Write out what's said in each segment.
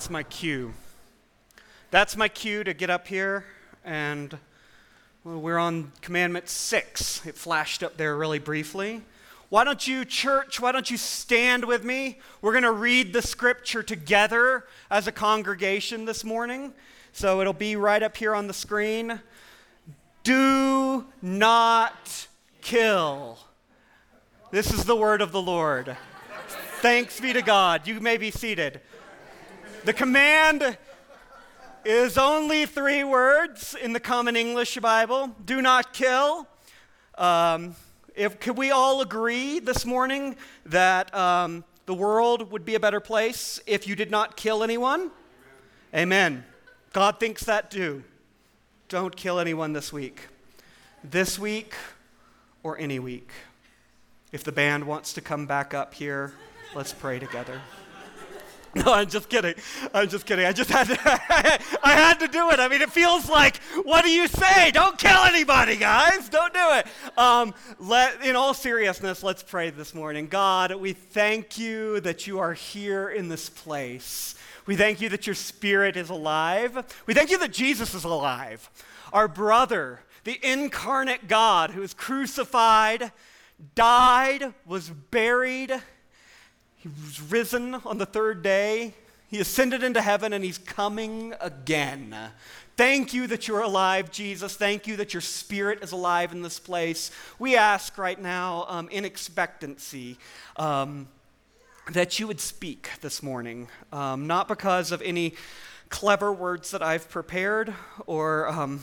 That's my cue. That's my cue to get up here and well, we're on commandment 6. It flashed up there really briefly. Why don't you, church, why don't you stand with me? We're going to read the scripture together as a congregation this morning. So it'll be right up here on the screen. Do not kill. This is the word of the Lord. Thanks be to God. You may be seated. The command is only three words in the Common English Bible do not kill. Um, if, could we all agree this morning that um, the world would be a better place if you did not kill anyone? Amen. Amen. God thinks that too. Don't kill anyone this week. This week or any week. If the band wants to come back up here, Let's pray together. No, I'm just kidding. I'm just kidding. I just had to, I had to do it. I mean, it feels like, what do you say? Don't kill anybody, guys. Don't do it. Um, let, in all seriousness, let's pray this morning. God, we thank you that you are here in this place. We thank you that your spirit is alive. We thank you that Jesus is alive. Our brother, the incarnate God who was crucified, died, was buried, he was risen on the third day. He ascended into heaven and he's coming again. Thank you that you're alive, Jesus. Thank you that your spirit is alive in this place. We ask right now um, in expectancy um, that you would speak this morning, um, not because of any clever words that I've prepared, or, um,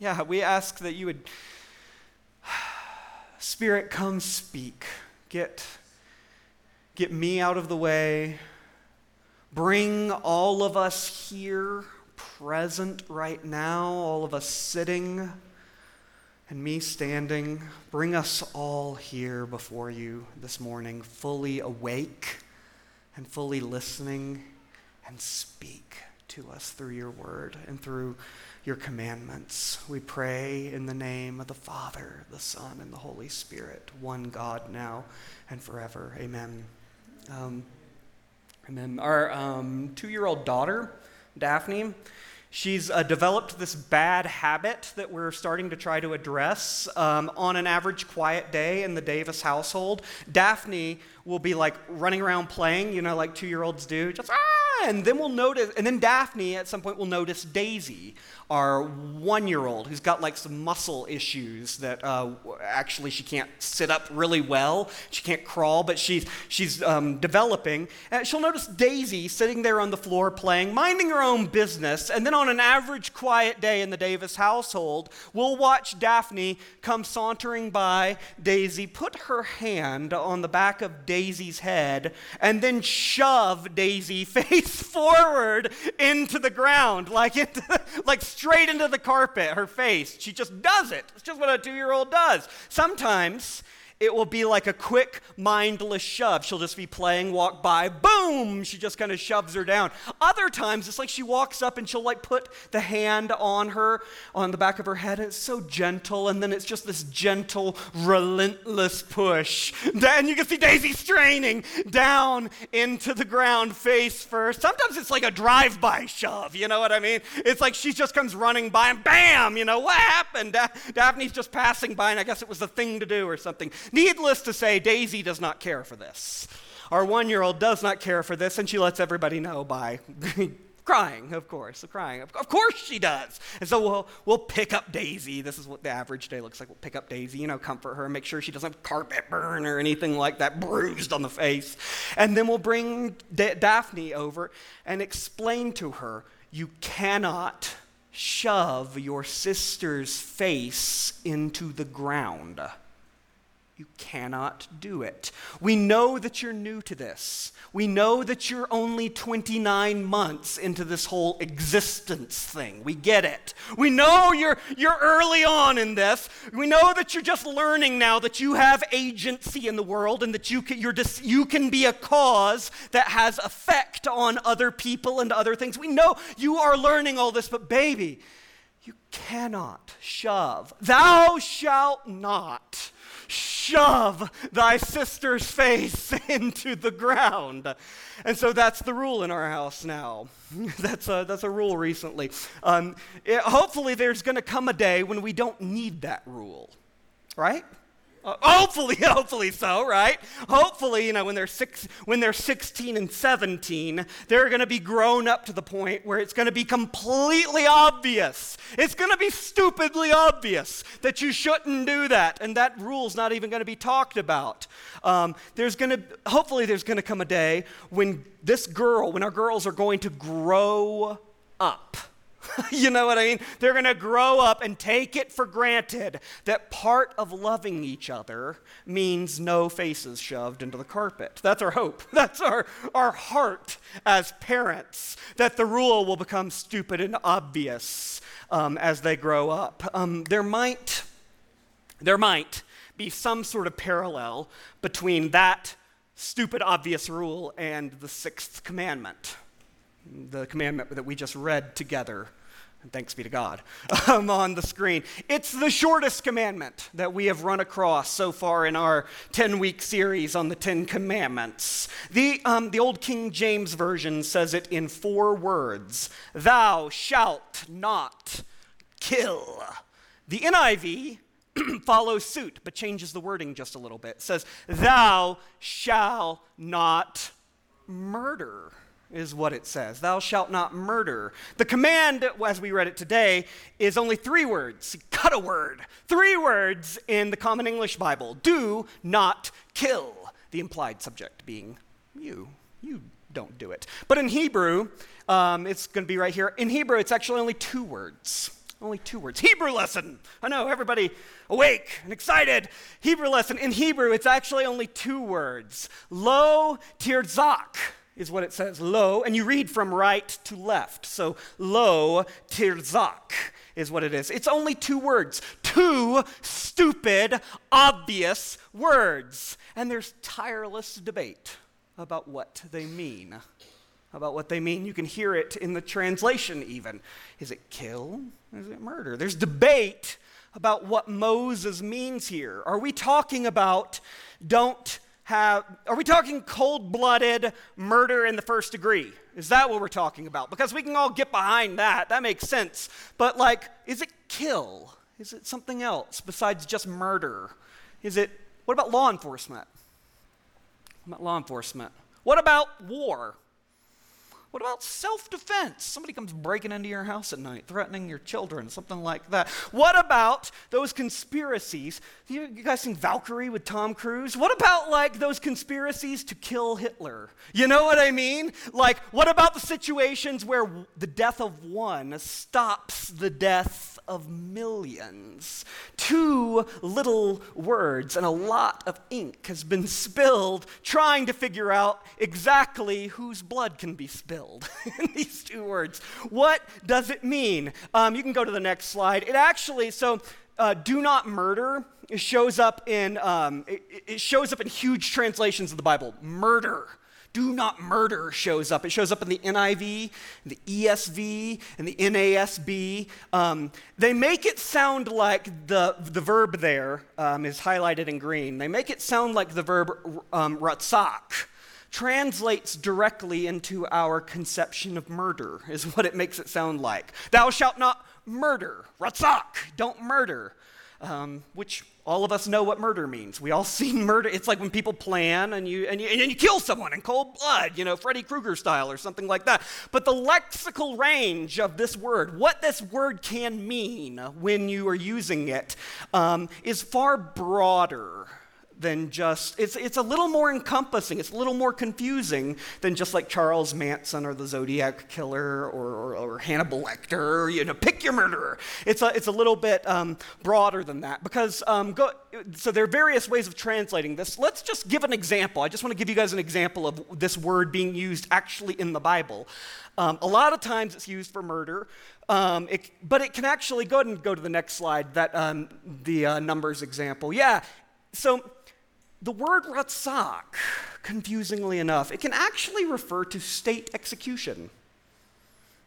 yeah, we ask that you would, Spirit, come speak. Get Get me out of the way. Bring all of us here, present right now, all of us sitting and me standing. Bring us all here before you this morning, fully awake and fully listening, and speak to us through your word and through your commandments. We pray in the name of the Father, the Son, and the Holy Spirit, one God now and forever. Amen. Um, and then our um, two year old daughter, Daphne, she's uh, developed this bad habit that we're starting to try to address. Um, on an average quiet day in the Davis household, Daphne will be like running around playing, you know, like two year olds do, just ah! And then we'll notice, and then Daphne at some point will notice Daisy our one year old who's got like some muscle issues that uh, actually she can't sit up really well. She can't crawl, but she's, she's um, developing. And she'll notice Daisy sitting there on the floor playing, minding her own business. And then on an average quiet day in the Davis household, we'll watch Daphne come sauntering by Daisy, put her hand on the back of Daisy's head, and then shove Daisy face forward into the ground, like, into, like straight into the carpet, her face. She just does it. It's just what a two year old does. Sometimes it will be like a quick, mindless shove. She'll just be playing, walk by, boom, she just kind of shoves her down. Other times, it's like she walks up and she'll like put the hand on her, on the back of her head, and it's so gentle, and then it's just this gentle, relentless push. And you can see Daisy straining down into the ground face first. Sometimes it's like a drive by shove, you know what I mean? It's like she just comes running by and bam, you know, what happened? Da- Daphne's just passing by, and I guess it was the thing to do or something. Needless to say, Daisy does not care for this. Our one year old does not care for this, and she lets everybody know by crying, of course, crying. Of course she does. And so we'll, we'll pick up Daisy. This is what the average day looks like. We'll pick up Daisy, you know, comfort her, make sure she doesn't have carpet burn or anything like that, bruised on the face. And then we'll bring D- Daphne over and explain to her, you cannot shove your sister's face into the ground. You cannot do it. We know that you're new to this. We know that you're only 29 months into this whole existence thing. We get it. We know you're, you're early on in this. We know that you're just learning now that you have agency in the world and that you can, you're you can be a cause that has effect on other people and other things. We know you are learning all this, but baby, you cannot shove. Thou shalt not shove thy sister's face into the ground. And so that's the rule in our house now. that's, a, that's a rule recently. Um, it, hopefully, there's going to come a day when we don't need that rule, right? Uh, hopefully, hopefully so, right? Hopefully, you know, when they're six, when they're 16 and 17, they're going to be grown up to the point where it's going to be completely obvious. It's going to be stupidly obvious that you shouldn't do that, and that rule's not even going to be talked about. Um, there's going to, hopefully, there's going to come a day when this girl, when our girls are going to grow up you know what I mean? They're going to grow up and take it for granted that part of loving each other means no faces shoved into the carpet. That's our hope. That's our, our heart as parents, that the rule will become stupid and obvious um, as they grow up. Um, there might, there might be some sort of parallel between that stupid, obvious rule and the sixth commandment the commandment that we just read together. And thanks be to God, um, on the screen. It's the shortest commandment that we have run across so far in our 10 week series on the Ten Commandments. The, um, the Old King James Version says it in four words Thou shalt not kill. The NIV follows suit, but changes the wording just a little bit. It says, Thou shalt not murder is what it says. Thou shalt not murder. The command, as we read it today, is only three words. Cut a word. Three words in the Common English Bible. Do not kill. The implied subject being you. You don't do it. But in Hebrew, um, it's going to be right here. In Hebrew, it's actually only two words. Only two words. Hebrew lesson. I know, everybody awake and excited. Hebrew lesson. In Hebrew, it's actually only two words. Lo tirzak is what it says, lo, and you read from right to left. So lo tirzak is what it is. It's only two words, two stupid, obvious words. And there's tireless debate about what they mean. About what they mean. You can hear it in the translation, even. Is it kill? Is it murder? There's debate about what Moses means here. Are we talking about don't have, are we talking cold blooded murder in the first degree? Is that what we're talking about? Because we can all get behind that. That makes sense. But, like, is it kill? Is it something else besides just murder? Is it, what about law enforcement? What about law enforcement? What about war? What about self defense? Somebody comes breaking into your house at night, threatening your children, something like that. What about those conspiracies? You, guys seen Valkyrie with Tom Cruise? What about like those conspiracies to kill Hitler? You know what I mean? Like, what about the situations where the death of one stops the death of millions? Two little words and a lot of ink has been spilled trying to figure out exactly whose blood can be spilled in these two words. What does it mean? Um, you can go to the next slide. It actually, so uh, do not murder shows up in um, it, it shows up in huge translations of the Bible. Murder do not murder shows up. It shows up in the NIV, the ESV, and the NASB. Um, they make it sound like the, the verb there um, is highlighted in green. They make it sound like the verb um, translates directly into our conception of murder, is what it makes it sound like. Thou shalt not murder. Ratzak, don't murder. Um, which all of us know what murder means. We all see murder. It's like when people plan and you, and you, and you kill someone in cold blood, you know, Freddy Krueger style or something like that. But the lexical range of this word, what this word can mean when you are using it, um, is far broader than just, it's, it's a little more encompassing, it's a little more confusing than just like Charles Manson or the Zodiac Killer or, or, or Hannibal Lecter, you know, pick your murderer. It's a, it's a little bit um, broader than that because, um, go, so there are various ways of translating this. Let's just give an example. I just want to give you guys an example of this word being used actually in the Bible. Um, a lot of times it's used for murder, um, it, but it can actually go ahead and go to the next slide. That um, the uh, numbers example. Yeah. So the word ratzak, confusingly enough, it can actually refer to state execution.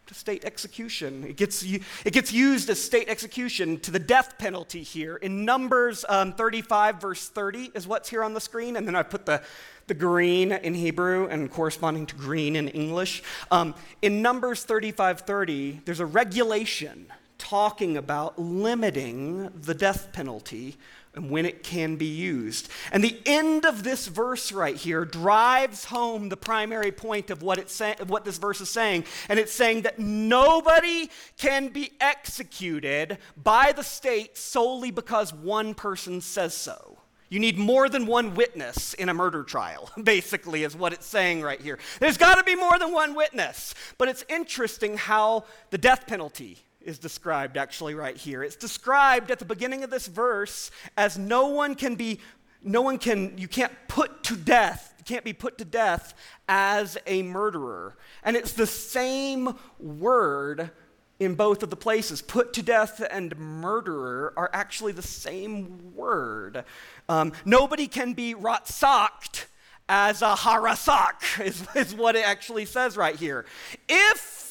to state execution. It gets, it gets used as state execution to the death penalty here. In Numbers um, 35, verse 30, is what's here on the screen. And then I put the, the green in Hebrew and corresponding to green in English. Um, in Numbers 35, 30, there's a regulation talking about limiting the death penalty and when it can be used. And the end of this verse right here drives home the primary point of what, it's say, what this verse is saying. And it's saying that nobody can be executed by the state solely because one person says so. You need more than one witness in a murder trial, basically, is what it's saying right here. There's got to be more than one witness. But it's interesting how the death penalty is described actually right here. It's described at the beginning of this verse as no one can be, no one can, you can't put to death, you can't be put to death as a murderer. And it's the same word in both of the places. Put to death and murderer are actually the same word. Um, nobody can be ratzakt as a harasak, is, is what it actually says right here. If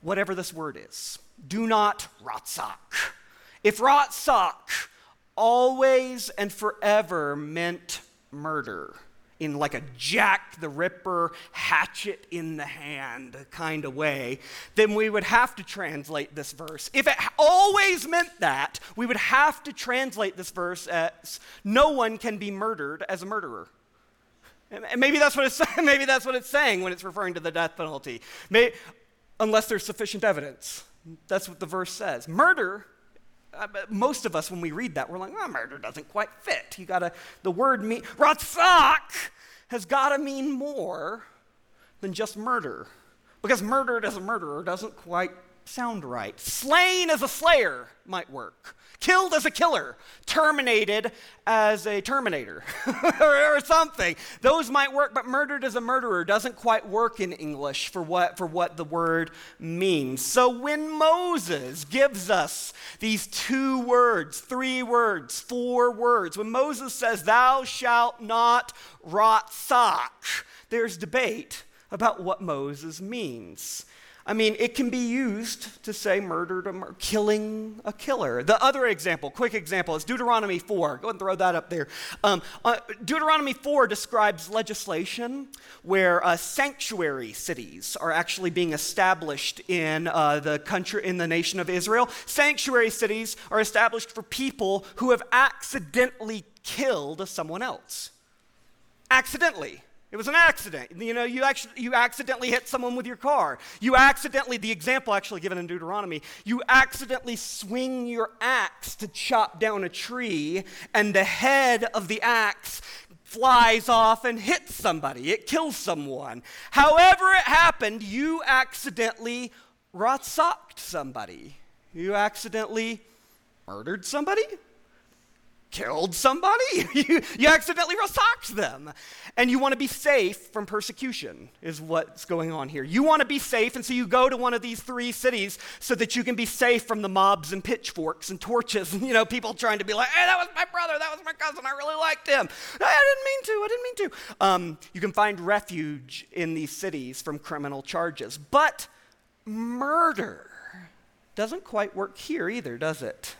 whatever this word is. Do not ratzak. If ratzak always and forever meant murder, in like a Jack the Ripper, hatchet in the hand kind of way, then we would have to translate this verse. If it always meant that, we would have to translate this verse as no one can be murdered as a murderer. And maybe that's what it's maybe that's what it's saying when it's referring to the death penalty. Maybe, unless there's sufficient evidence. That's what the verse says. Murder, uh, most of us, when we read that, we're like, oh, murder doesn't quite fit. You gotta, the word mean, ratzak has gotta mean more than just murder. Because murdered as a murderer doesn't quite sound right. Slain as a slayer might work killed as a killer, terminated as a terminator, or, something. Those might work, but murdered as a murderer doesn't quite work in English for what, for what the word means. So when Moses gives us these two words, three words, four words, when Moses says, Thou shalt not ratzak, there's debate about what Moses means. I mean, it can be used to say murdered or mur- killing a killer. The other example, quick example, is Deuteronomy 4. Go ahead and throw that up there. Um, uh, Deuteronomy 4 describes legislation where uh, sanctuary cities are actually being established in uh, the country, in the nation of Israel. Sanctuary cities are established for people who have accidentally killed someone else. Accidentally. It was an accident. You know, you, actually, you accidentally hit someone with your car. You accidentally, the example actually given in Deuteronomy, you accidentally swing your axe to chop down a tree, and the head of the axe flies off and hits somebody. It kills someone. However, it happened, you accidentally ratzaked somebody. You accidentally murdered somebody? Killed somebody. you, you accidentally socked them. And you want to be safe from persecution, is what's going on here. You want to be safe, and so you go to one of these three cities so that you can be safe from the mobs and pitchforks and torches and, you know, people trying to be like, hey, that was my brother, that was my cousin, I really liked him. I didn't mean to, I didn't mean to. Um, you can find refuge in these cities from criminal charges. But murder doesn't quite work here either, does it?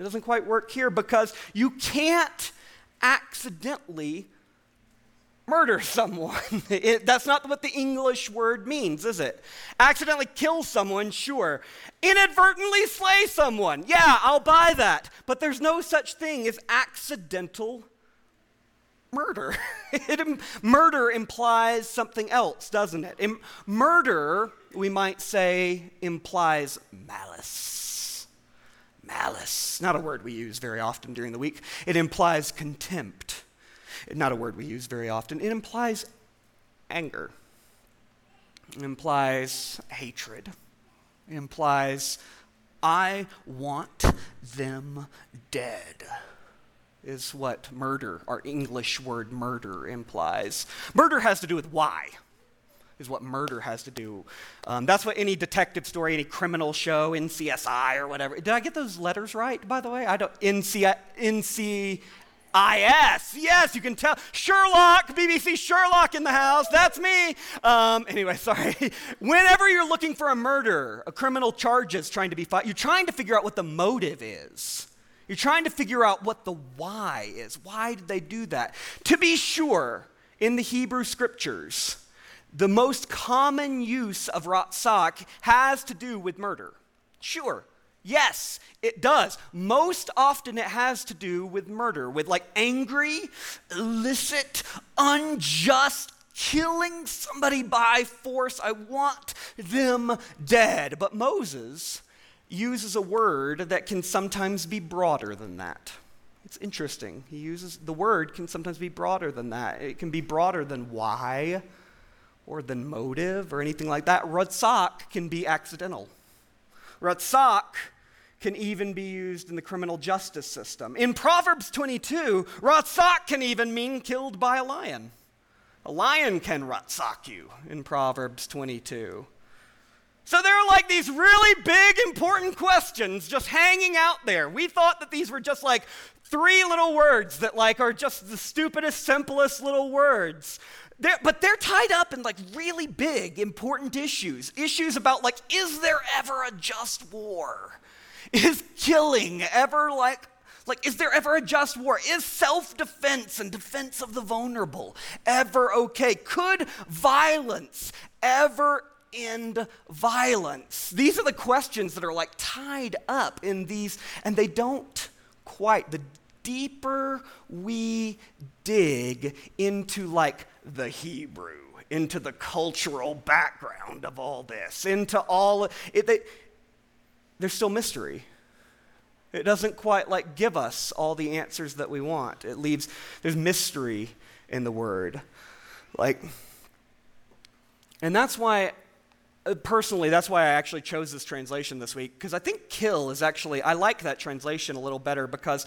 It doesn't quite work here because you can't accidentally murder someone. It, that's not what the English word means, is it? Accidentally kill someone, sure. Inadvertently slay someone, yeah, I'll buy that. But there's no such thing as accidental murder. it, murder implies something else, doesn't it? murder, we might say, implies malice malice. Not a word we use very often during the week. It implies contempt. Not a word we use very often. It implies anger. It implies hatred. It implies, I want them dead, is what murder, our English word murder, implies. Murder has to do with why is what murder has to do. Um, that's what any detective story, any criminal show, NCSI or whatever. Did I get those letters right, by the way? I don't. NC, NC, IS. Yes, you can tell. Sherlock, BBC Sherlock in the house. That's me. Um, anyway, sorry. Whenever you're looking for a murder, a criminal charges trying to be fought, you're trying to figure out what the motive is. You're trying to figure out what the why is. Why did they do that? To be sure, in the Hebrew scriptures, the most common use of ratsak has to do with murder. Sure, Yes, it does. Most often it has to do with murder, with like angry, illicit, unjust killing somebody by force. I want them dead. But Moses uses a word that can sometimes be broader than that. It's interesting. He uses the word can sometimes be broader than that. It can be broader than why or than motive or anything like that. Ratsak can be accidental. Ratsak can even be used in the criminal justice system. In Proverbs 22, Ratsak can even mean killed by a lion. A lion can Ratsak you in Proverbs 22. So there are like these really big, important questions just hanging out there. We thought that these were just like three little words that like are just the stupidest, simplest little words. They're, but they're tied up in like really big, important issues. Issues about like, is there ever a just war? Is killing ever like like, is there ever a just war? Is self defense and defense of the vulnerable ever okay? Could violence ever end violence? These are the questions that are like tied up in these, and they don't quite. The deeper we dig into like the Hebrew, into the cultural background of all this, into all it, they, there's still mystery. It doesn't quite like give us all the answers that we want. It leaves there's mystery in the word. Like and that's why uh, personally that's why I actually chose this translation this week because I think kill is actually I like that translation a little better because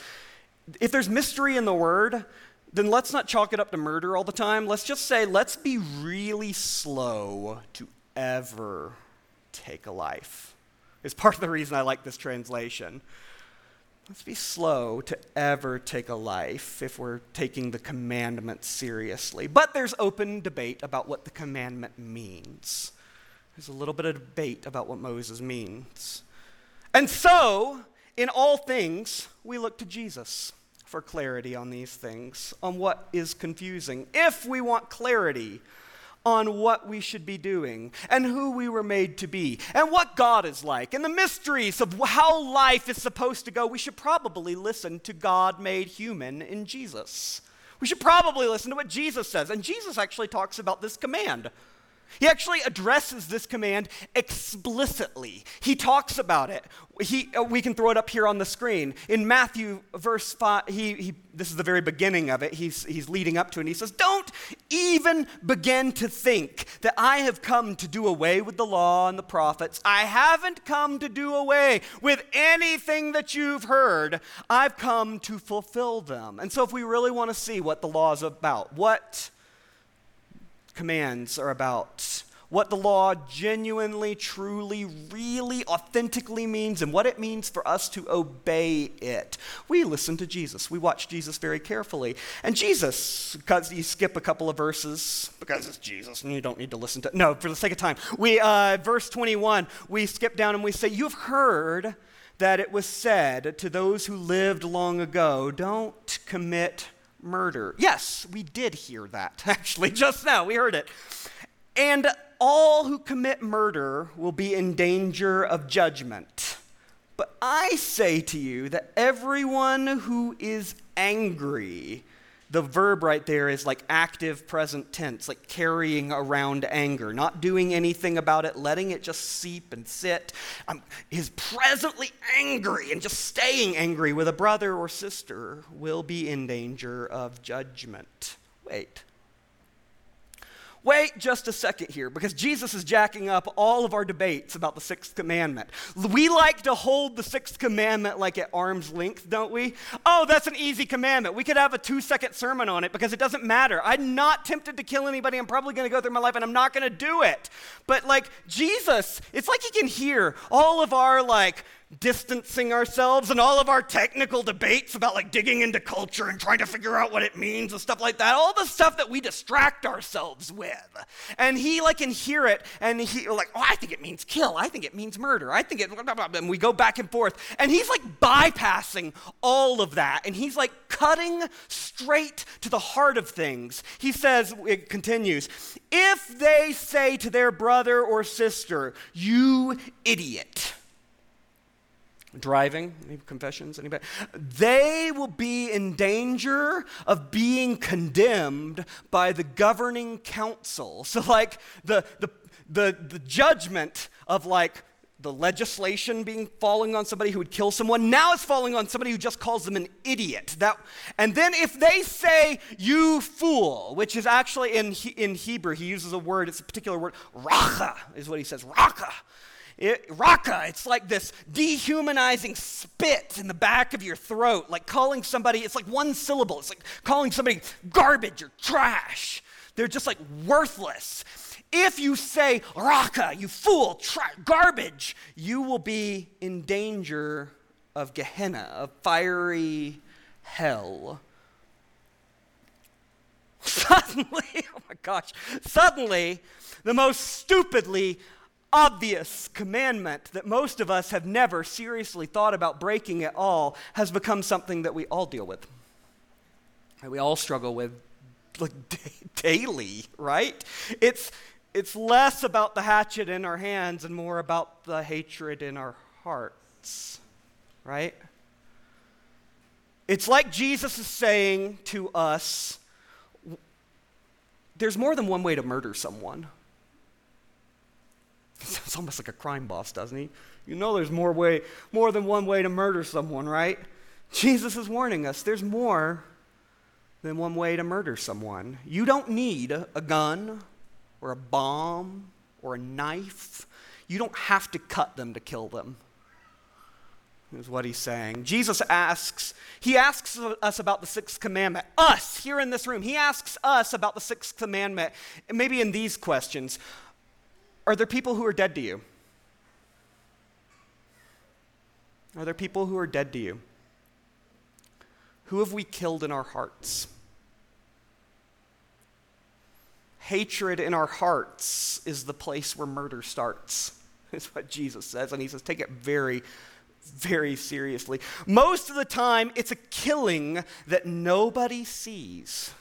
if there's mystery in the word, then let's not chalk it up to murder all the time. Let's just say, let's be really slow to ever take a life. It's part of the reason I like this translation. Let's be slow to ever take a life if we're taking the commandment seriously. But there's open debate about what the commandment means. There's a little bit of debate about what Moses means. And so, in all things, we look to Jesus for clarity on these things, on what is confusing. If we want clarity on what we should be doing and who we were made to be and what God is like and the mysteries of how life is supposed to go, we should probably listen to God made human in Jesus. We should probably listen to what Jesus says. And Jesus actually talks about this command he actually addresses this command explicitly. He talks about it. He, uh, we can throw it up here on the screen. In Matthew, verse 5, he, he, this is the very beginning of it. He's, he's leading up to it. And he says, Don't even begin to think that I have come to do away with the law and the prophets. I haven't come to do away with anything that you've heard. I've come to fulfill them. And so, if we really want to see what the law is about, what commands are about, what the law genuinely, truly, really, authentically means, and what it means for us to obey it. We listen to Jesus. We watch Jesus very carefully. And Jesus, because you skip a couple of verses, because it's Jesus and you don't need to listen to No, for the sake of time. We, uh, verse 21, we skip down and we say, You've heard that it was said to those who lived long ago, don't commit murder. Yes, we did hear that, actually, just now. We heard it. And all who commit murder will be in danger of judgment. But I say to you that everyone who is angry the verb right there is like active present tense, like carrying around anger, not doing anything about it, letting it just seep and sit. Um, is presently angry and just staying angry with a brother or sister will be in danger of judgment. Wait. Wait just a second here, because Jesus is jacking up all of our debates about the sixth commandment. We like to hold the sixth commandment like at arm's length, don't we? Oh, that's an easy commandment. We could have a two second sermon on it because it doesn't matter. I'm not tempted to kill anybody. I'm probably going to go through my life and I'm not going to do it. But like Jesus, it's like he can hear all of our like, distancing ourselves and all of our technical debates about like digging into culture and trying to figure out what it means and stuff like that, all the stuff that we distract ourselves with. And he like can hear it and he like, oh, I think it means kill. I think it means murder. I think it, blah, blah, blah, and we go back and forth. And he's like bypassing all of that. And he's like cutting straight to the heart of things. He says, it continues, if they say to their brother or sister, you idiot, driving? Any confessions? Anybody? They will be in danger of being condemned by the governing council. So like the the the, the judgment of like the legislation being falling on somebody who would kill someone now it's falling on somebody who just calls them an idiot. That and then if they say you fool which is actually in in hebrew he uses a word it's a particular word racha is what he says racha it, raka, it's like this dehumanizing spit in the back of your throat, like calling somebody, it's like one syllable. It's like calling somebody garbage or trash. They're just like worthless. If you say raka, you fool, tra- garbage, you will be in danger of Gehenna, of fiery hell. Suddenly, oh my gosh, suddenly, the most stupidly obvious commandment that most of us have never seriously thought about breaking at all has become something that we all deal with. And we all struggle with like daily, right? It's it's less about the hatchet in our hands and more about the hatred in our hearts, right? It's like Jesus is saying to us there's more than one way to murder someone. It's almost like a crime boss, doesn't he? You know there's more way, more than one way to murder someone, right? Jesus is warning us there's more than one way to murder someone. You don't need a gun or a bomb or a knife. You don't have to cut them to kill them. Is what he's saying. Jesus asks, he asks us about the sixth commandment. Us, here in this room, he asks us about the sixth commandment, maybe in these questions are there people who are dead to you? Are there people who are dead to you? Who have we killed in our hearts? Hatred in our hearts is the place where murder starts, is what Jesus says. And he says, take it very, very seriously. Most of the time, it's a killing that nobody sees.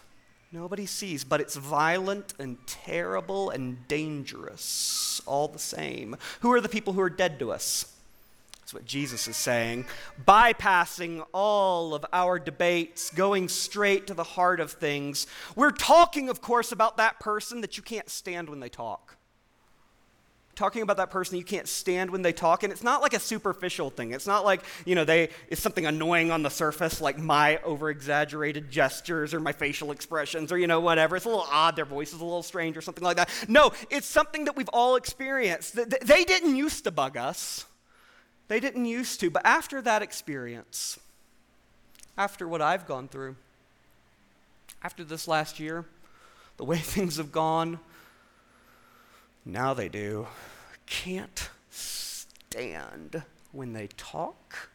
Nobody sees, but it's violent and terrible and dangerous all the same. Who are the people who are dead to us? That's what Jesus is saying. Bypassing all of our debates, going straight to the heart of things. We're talking, of course, about that person that you can't stand when they talk talking about that person you can't stand when they talk and it's not like a superficial thing. It's not like you know they it's something annoying on the surface like my over exaggerated gestures or my facial expressions or you know whatever. It's a little odd their voice is a little strange or something like that. No it's something that we've all experienced. They didn't used to bug us. They didn't used to but after that experience after what i've gone through after this last year the way things have gone now they do. Can't stand when they talk.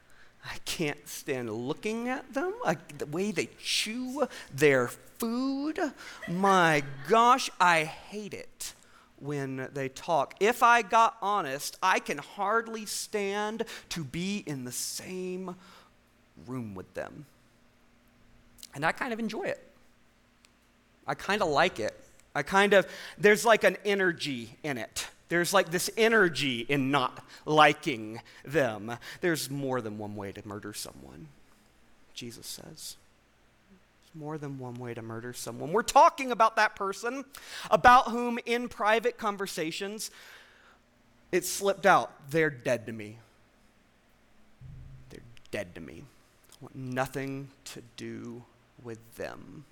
I can't stand looking at them. I, the way they chew their food. My gosh, I hate it when they talk. If I got honest, I can hardly stand to be in the same room with them. And I kind of enjoy it. I kind of like it. I kind of, there's like an energy in it. There's like this energy in not liking them. There's more than one way to murder someone, Jesus says. There's more than one way to murder someone. We're talking about that person about whom in private conversations it slipped out. They're dead to me. They're dead to me. I want nothing to do with them.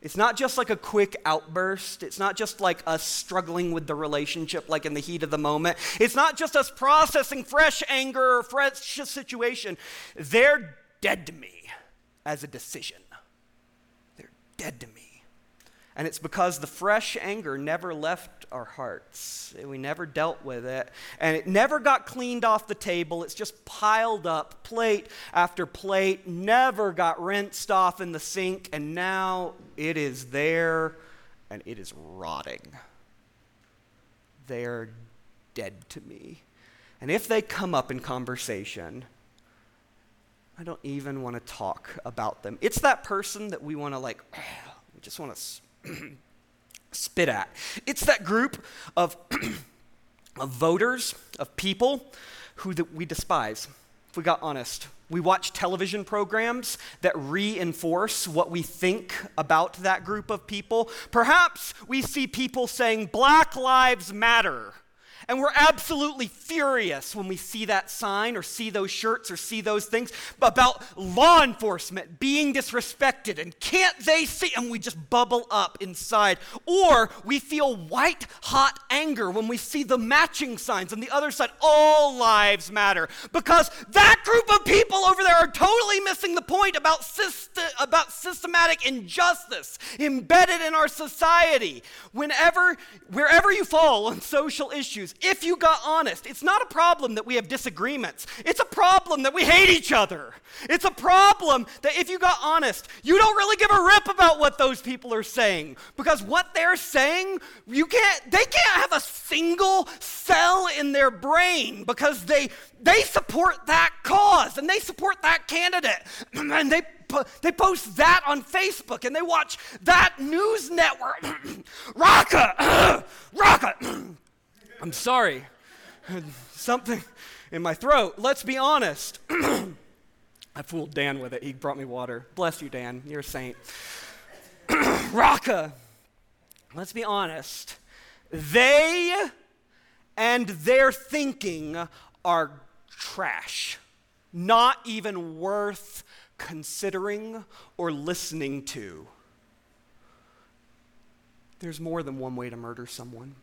It's not just like a quick outburst. It's not just like us struggling with the relationship, like in the heat of the moment. It's not just us processing fresh anger or fresh situation. They're dead to me as a decision. They're dead to me. And it's because the fresh anger never left our hearts. We never dealt with it. And it never got cleaned off the table. It's just piled up, plate after plate, never got rinsed off in the sink. And now it is there and it is rotting. They are dead to me. And if they come up in conversation, I don't even want to talk about them. It's that person that we want to like, we just want to spit at. It's that group of, of voters, of people who that we despise, if we got honest. We watch television programs that reinforce what we think about that group of people. Perhaps we see people saying, Black Lives Matter and we're absolutely furious when we see that sign or see those shirts or see those things about law enforcement being disrespected. And can't they see? And we just bubble up inside. Or we feel white hot anger when we see the matching signs on the other side. All lives matter. Because that group of people over there are totally missing the point about, about systematic injustice embedded in our society. Whenever, wherever you fall on social issues, if you got honest. It's not a problem that we have disagreements, it's a problem that we hate each other. It's a problem that if you got honest, you don't really give a rip about what those people are saying because what they're saying, you can't they can't have a single cell in their brain because they they support that cause and they support that candidate and they they post that on Facebook and they watch that news network. Raka, Raka. I'm sorry. Something in my throat. Let's be honest. I fooled Dan with it. He brought me water. Bless you, Dan. You're a saint. Raka, let's be honest. They and their thinking are trash, not even worth considering or listening to. There's more than one way to murder someone.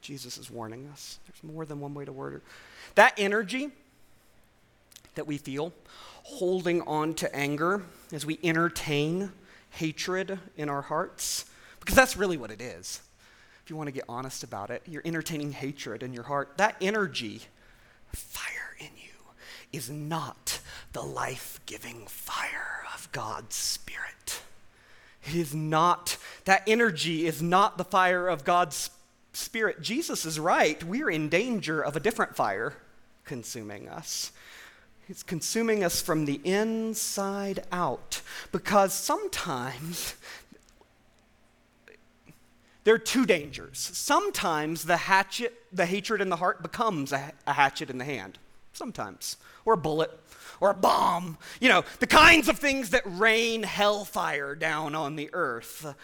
Jesus is warning us. There's more than one way to word it. That energy that we feel holding on to anger as we entertain hatred in our hearts, because that's really what it is. If you want to get honest about it, you're entertaining hatred in your heart. That energy, fire in you, is not the life giving fire of God's Spirit. It is not, that energy is not the fire of God's Spirit Spirit, Jesus is right. We're in danger of a different fire consuming us. It's consuming us from the inside out because sometimes there are two dangers. Sometimes the hatchet, the hatred in the heart becomes a, a hatchet in the hand. Sometimes. Or a bullet or a bomb. You know, the kinds of things that rain hellfire down on the earth.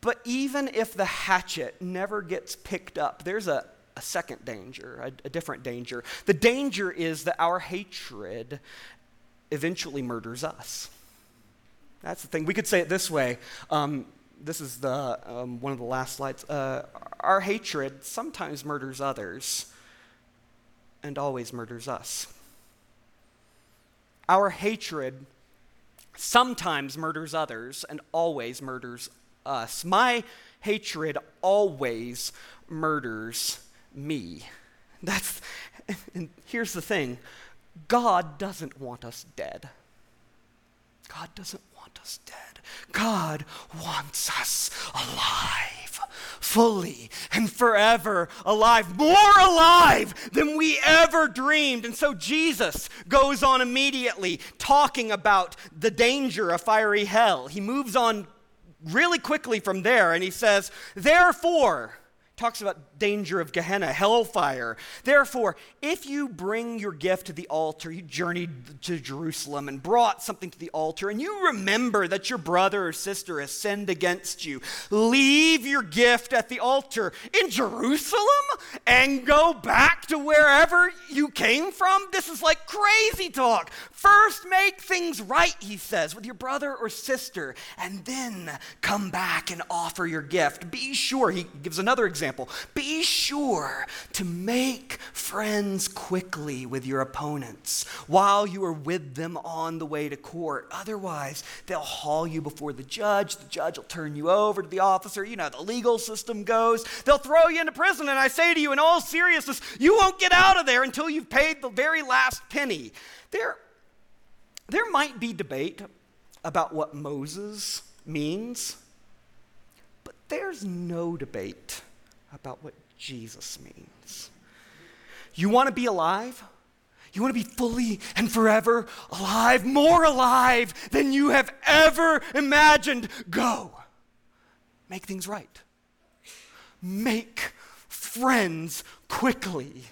But even if the hatchet never gets picked up, there's a, a second danger, a, a different danger. The danger is that our hatred eventually murders us. That's the thing. We could say it this way. Um, this is the, um, one of the last slides. Uh, our hatred sometimes murders others and always murders us. Our hatred sometimes murders others and always murders us. My hatred always murders me. That's and here's the thing. God doesn't want us dead. God doesn't want us dead. God wants us alive, fully and forever alive, more alive than we ever dreamed. And so Jesus goes on immediately talking about the danger of fiery hell. He moves on really quickly from there, and he says, Therefore, talks about danger of Gehenna, hellfire. Therefore, if you bring your gift to the altar, you journeyed to Jerusalem and brought something to the altar, and you remember that your brother or sister has sinned against you, leave your gift at the altar in Jerusalem and go back to wherever you came from. This is like crazy talk. First, make things right, he says, with your brother or sister, and then come back and offer your gift. Be sure, he gives another example example. Be sure to make friends quickly with your opponents while you are with them on the way to court. Otherwise, they'll haul you before the judge. The judge will turn you over to the officer. You know, the legal system goes. They'll throw you into prison. And I say to you, in all seriousness, you won't get out of there until you've paid the very last penny. There, there might be debate about what Moses means, but there's no debate about what Jesus means. You want to be alive? You want to be fully and forever alive, more alive than you have ever imagined? Go. Make things right. Make friends quickly.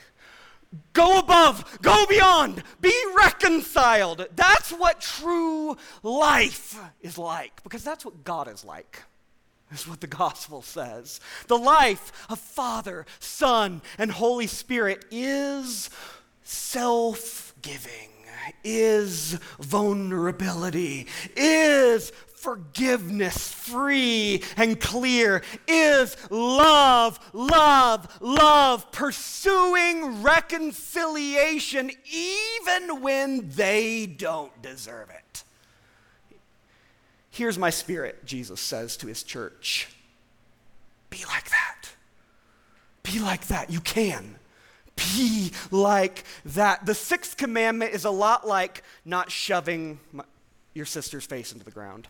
Go above, go beyond, be reconciled. That's what true life is like, because that's what God is like, is what the gospel says. The life of Father, Son, and Holy Spirit is self giving, is vulnerability, is forgiveness free and clear is love, love, love, pursuing reconciliation even when they don't deserve it. Here's my spirit, Jesus says to his church. Be like that. Be like that. You can. Be like that. The sixth commandment is a lot like not shoving my, your sister's face into the ground.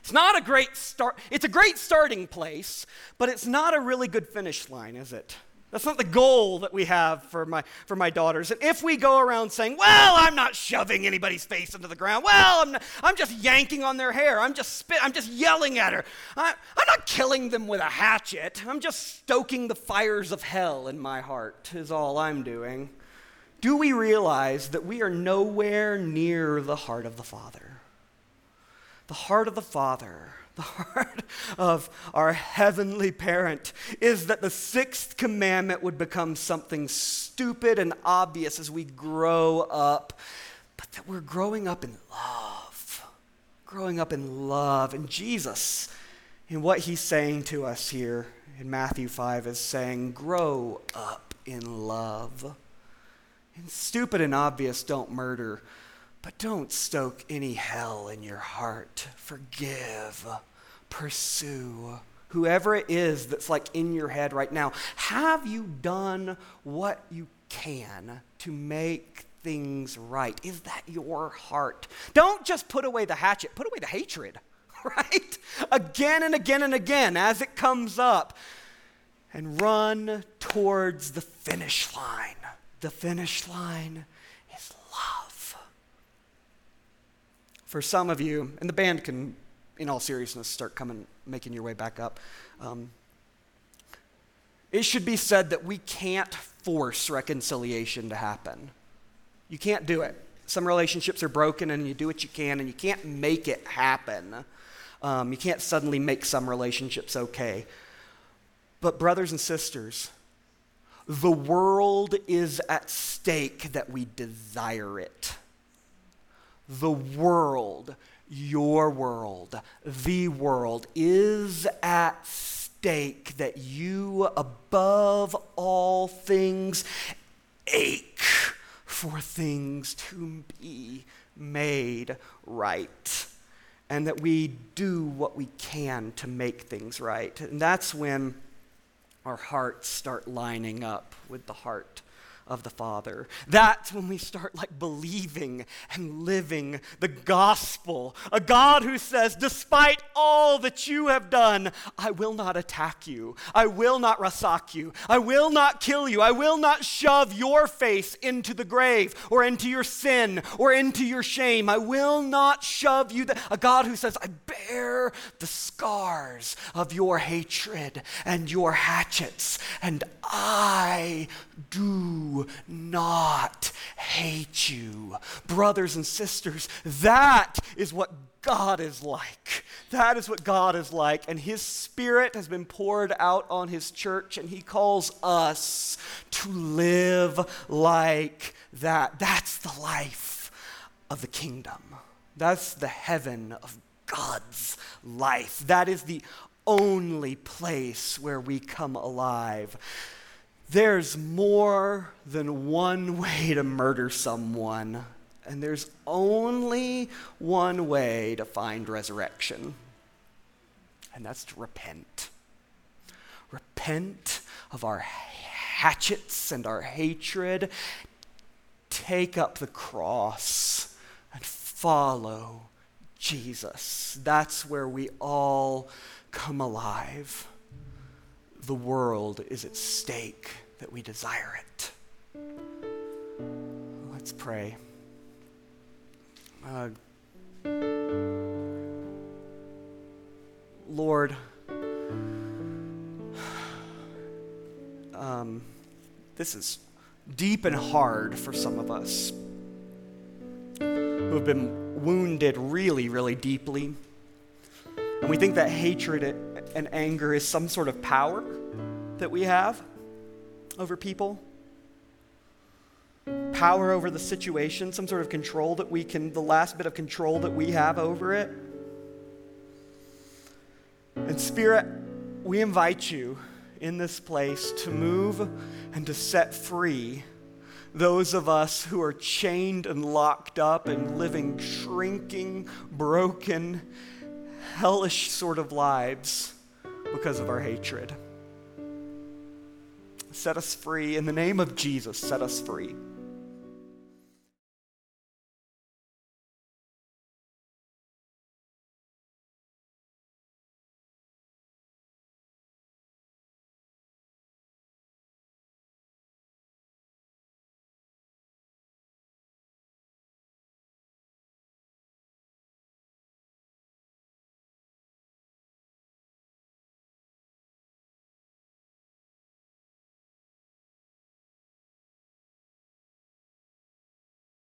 It's not a great start. It's a great starting place, but it's not a really good finish line, is it? That's not the goal that we have for my, for my daughters. And if we go around saying, well, I'm not shoving anybody's face into the ground, well, I'm, not, I'm just yanking on their hair, I'm just spit, I'm just yelling at her, I, I'm not killing them with a hatchet, I'm just stoking the fires of hell in my heart, is all I'm doing. Do we realize that we are nowhere near the heart of the Father? the heart of the Father, the heart of our heavenly parent, is that the sixth commandment would become something stupid and obvious as we grow up, but that we're growing up in love. Growing up in love. And Jesus, in what he's saying to us here in Matthew 5, is saying, Grow up in love. And stupid and obvious don't murder but don't stoke any hell in your heart. Forgive, pursue. Whoever it is that's like in your head right now, have you done what you can to make things right? Is that your heart? Don't just put away the hatchet, put away the hatred, right? Again and again and again as it comes up. And run towards the finish line. The finish line is love. for some of you, and the band can, in all seriousness, start coming, making your way back up. Um, it should be said that we can't force reconciliation to happen. You can't do it. Some relationships are broken, and you do what you can, and you can't make it happen. Um, you can't suddenly make some relationships okay. But, brothers and sisters, the world is at stake that we desire it the world, your world, the world is at stake that you, above all things, ache for things to be made right. And that we do what we can to make things right. And that's when our hearts start lining up with the heart of the Father. That's when we start like believing and living the gospel. A God who says, despite all that you have done, I will not attack you. I will not raca you. I will not kill you. I will not shove your face into the grave or into your sin or into your shame. I will not shove you. a God who says, I bear the scars of your hatred and your hatchets, and I not hate you. Brothers and sisters, that is what God is like. That is what God is like. And His Spirit has been poured out on His church, and He calls us to live like that. That's the life of the kingdom. That's the heaven of God's life. That is the only place where we come alive. There's more than one way to murder someone, and there's only one way to find resurrection, and that's to repent. Repent of our hatchets and our hatred. Take up the cross and follow Jesus. That's where we all come alive the world is at stake that we desire it. Let's pray. Uh, Lord, um, this is deep and hard for some of us who have been wounded really, really deeply. And we think that hatred and anger is some sort of power that we have over people, power over the situation, some sort of control that we can, the last bit of control that we have over it. And Spirit, we invite you in this place to move and to set free those of us who are chained and locked up and living shrinking, broken, hellish sort of lives because of our hatred. Set us free. In the name of Jesus, set us free.